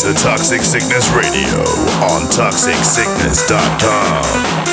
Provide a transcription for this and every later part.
to Toxic Sickness Radio on toxicsickness.com.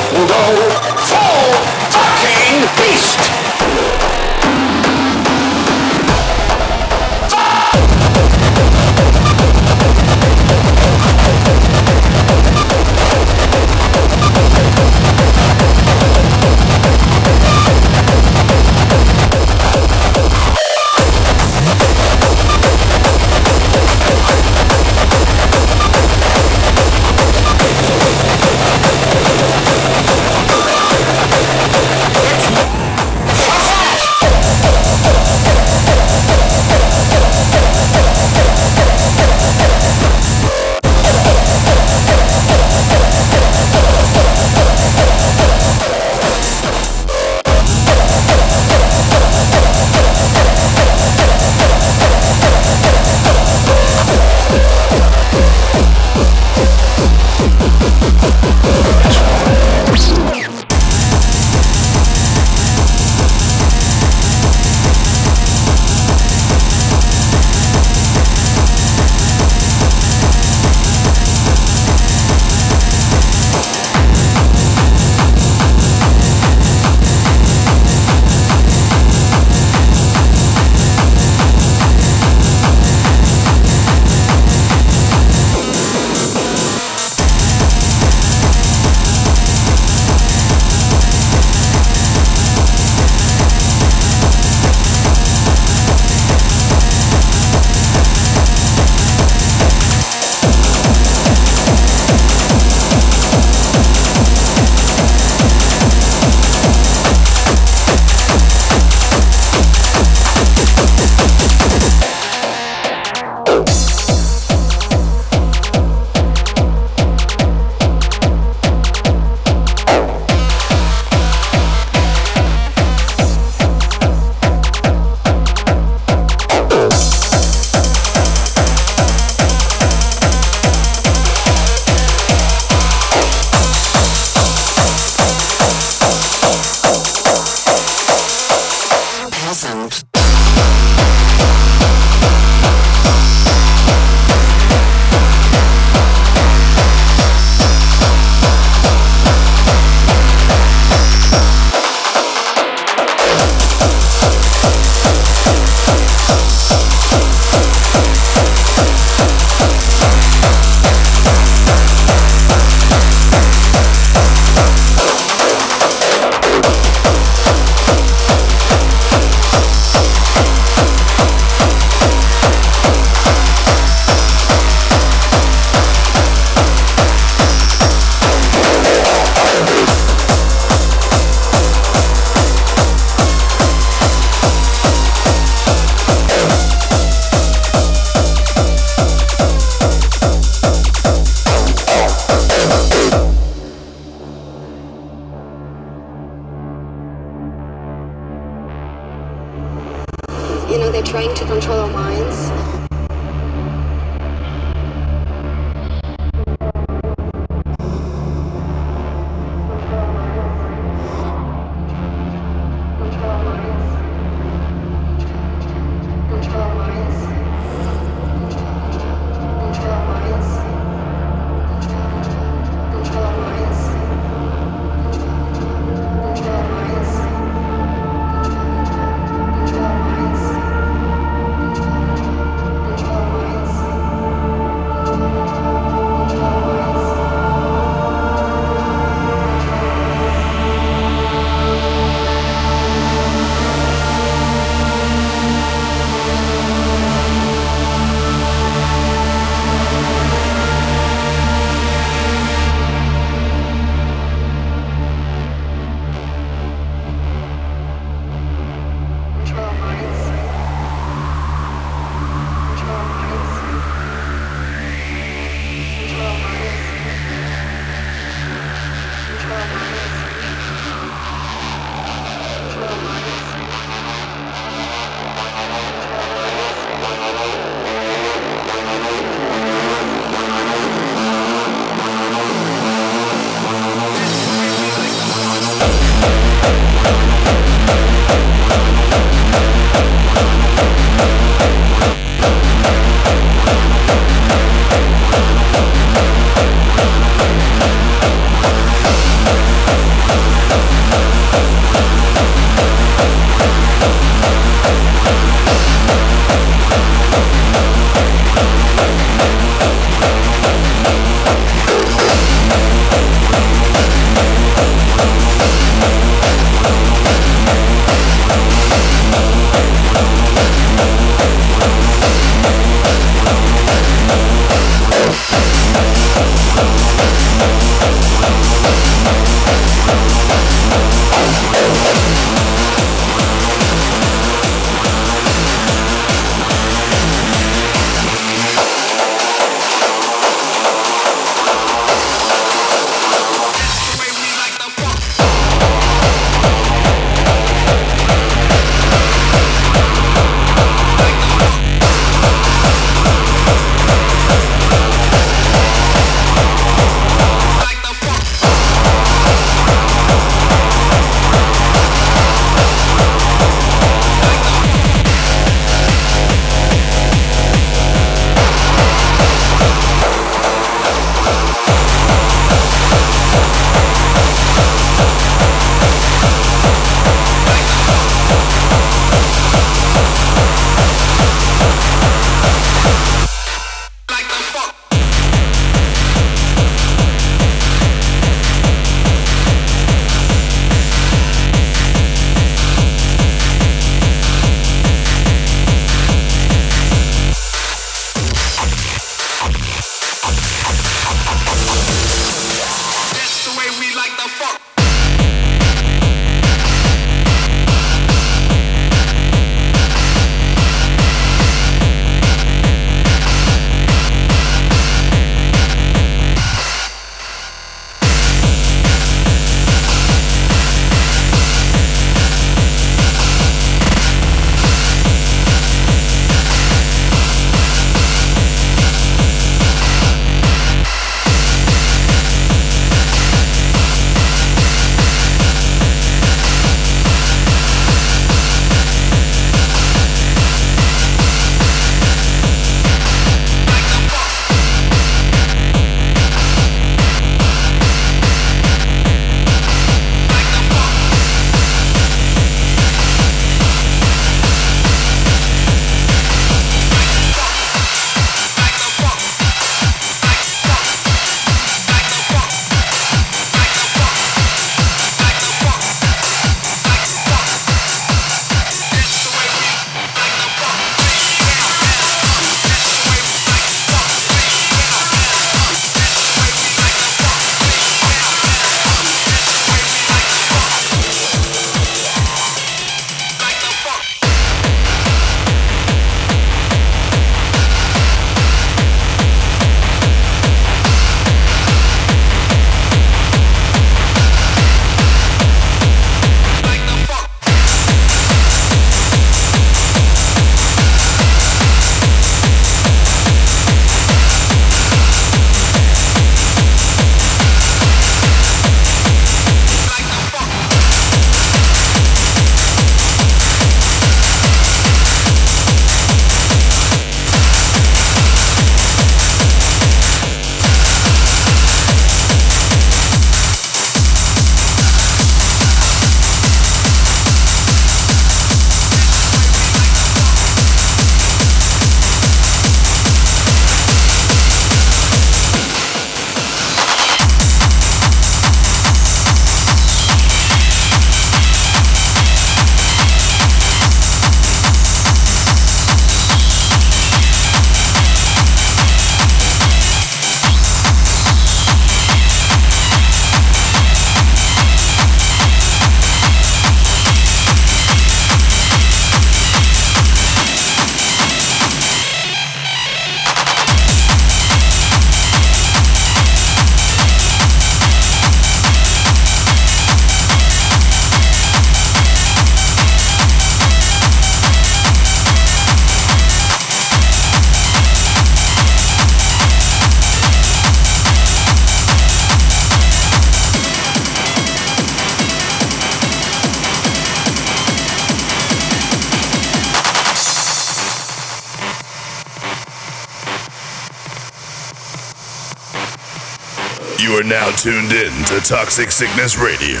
You are now tuned in to Toxic Sickness Radio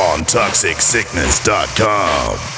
on ToxicSickness.com.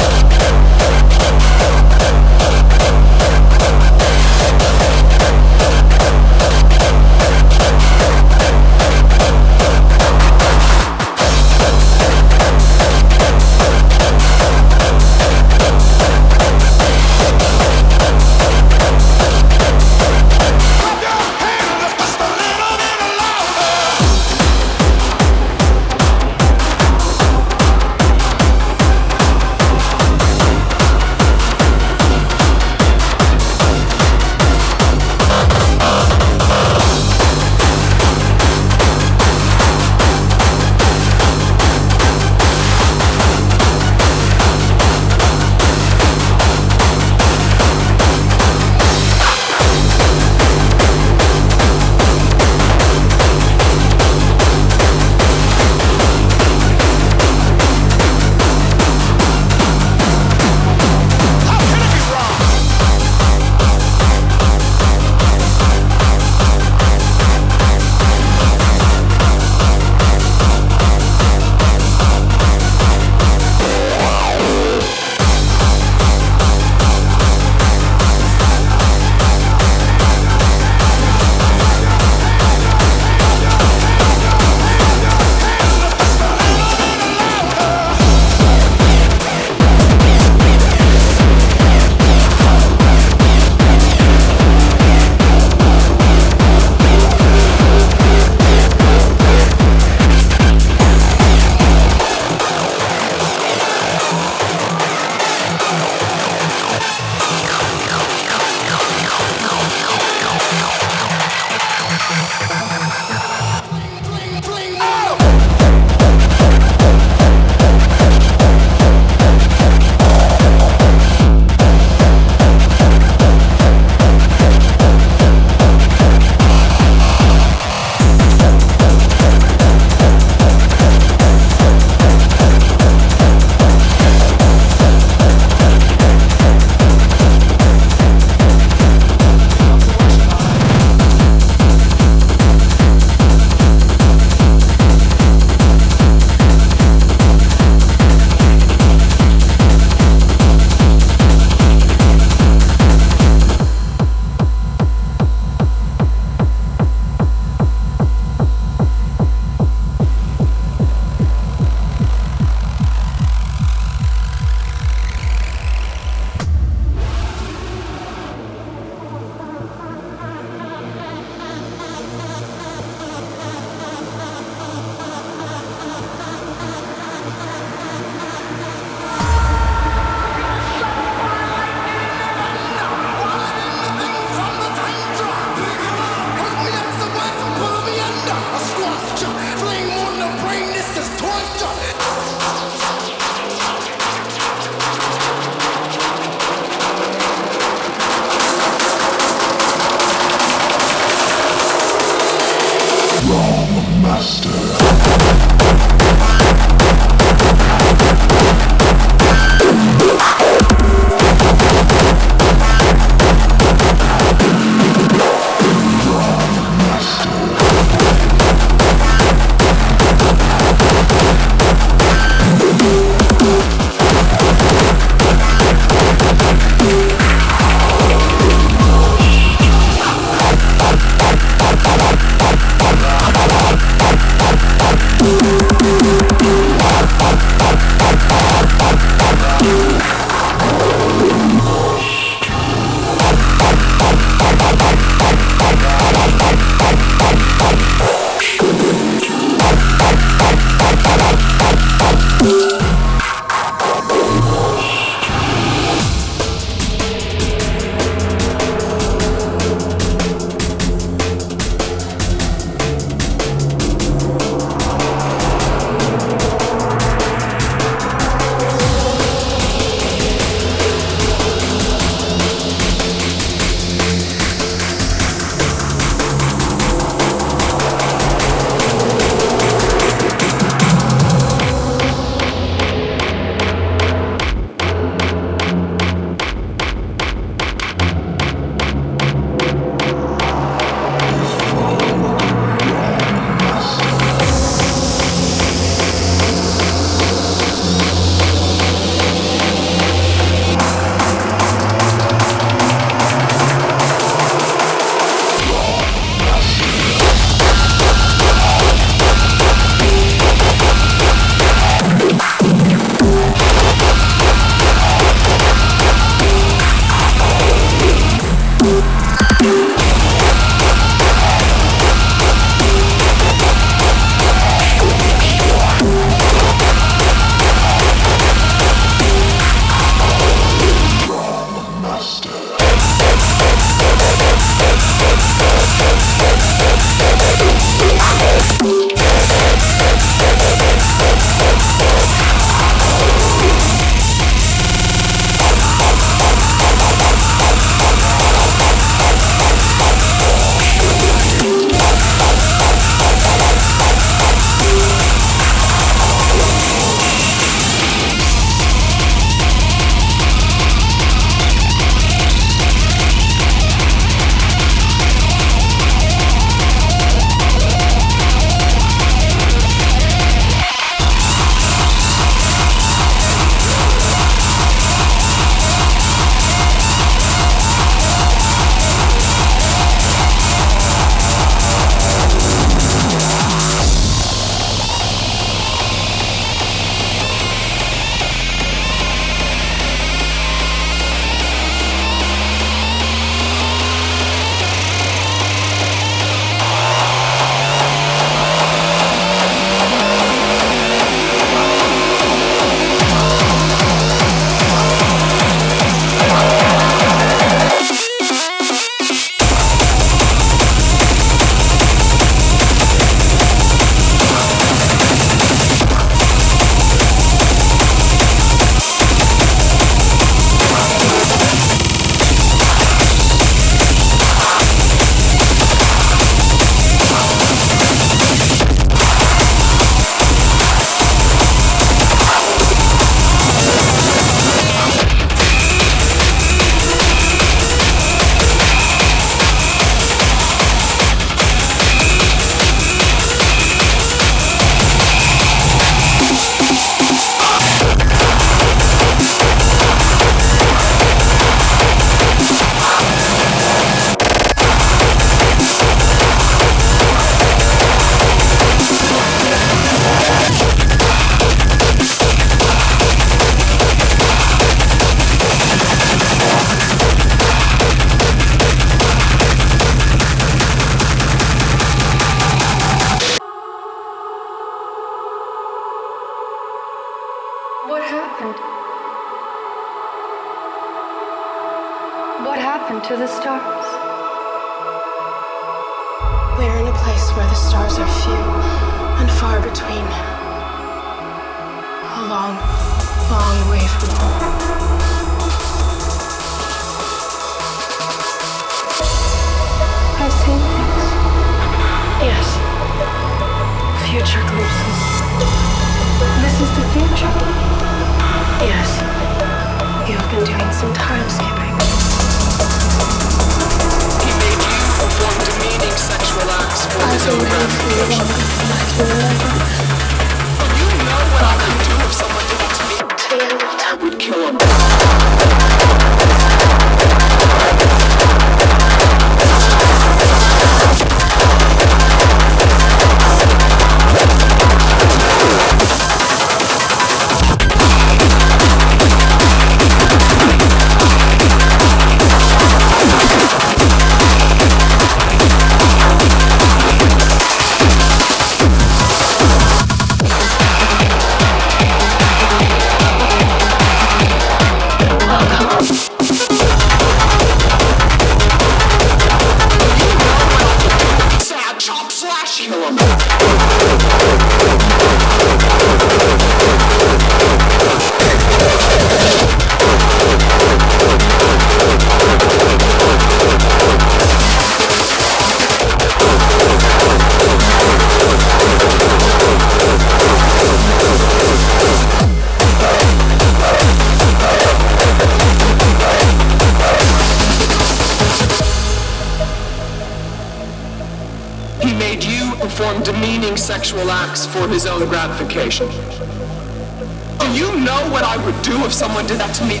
his own gratification. Do you know what I would do if someone did that to me?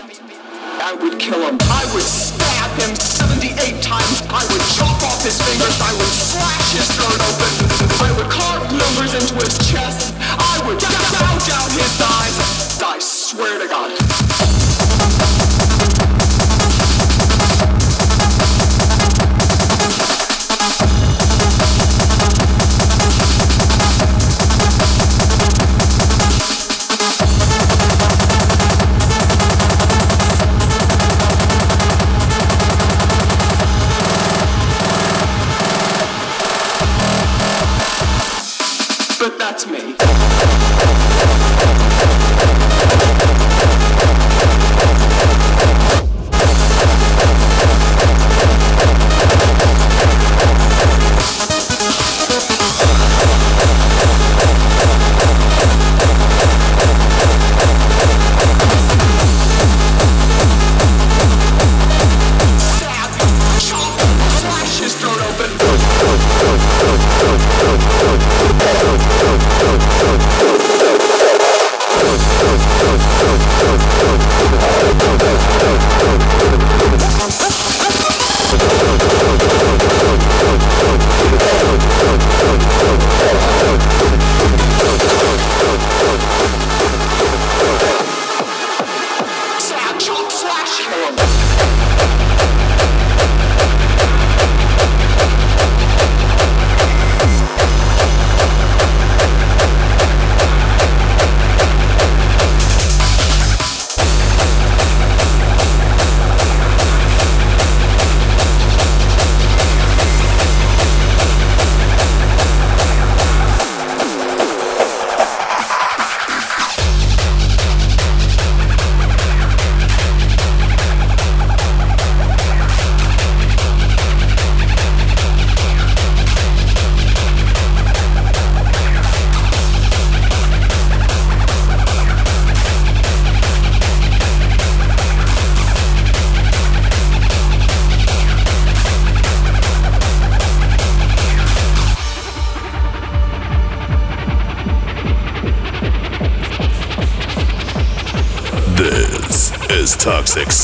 I would kill him. I would stab him 78 times. I would chop off his fingers. I would slash his throat open. I would carve numbers into his chest. I would gouge out his eyes. I swear to God.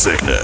sickness.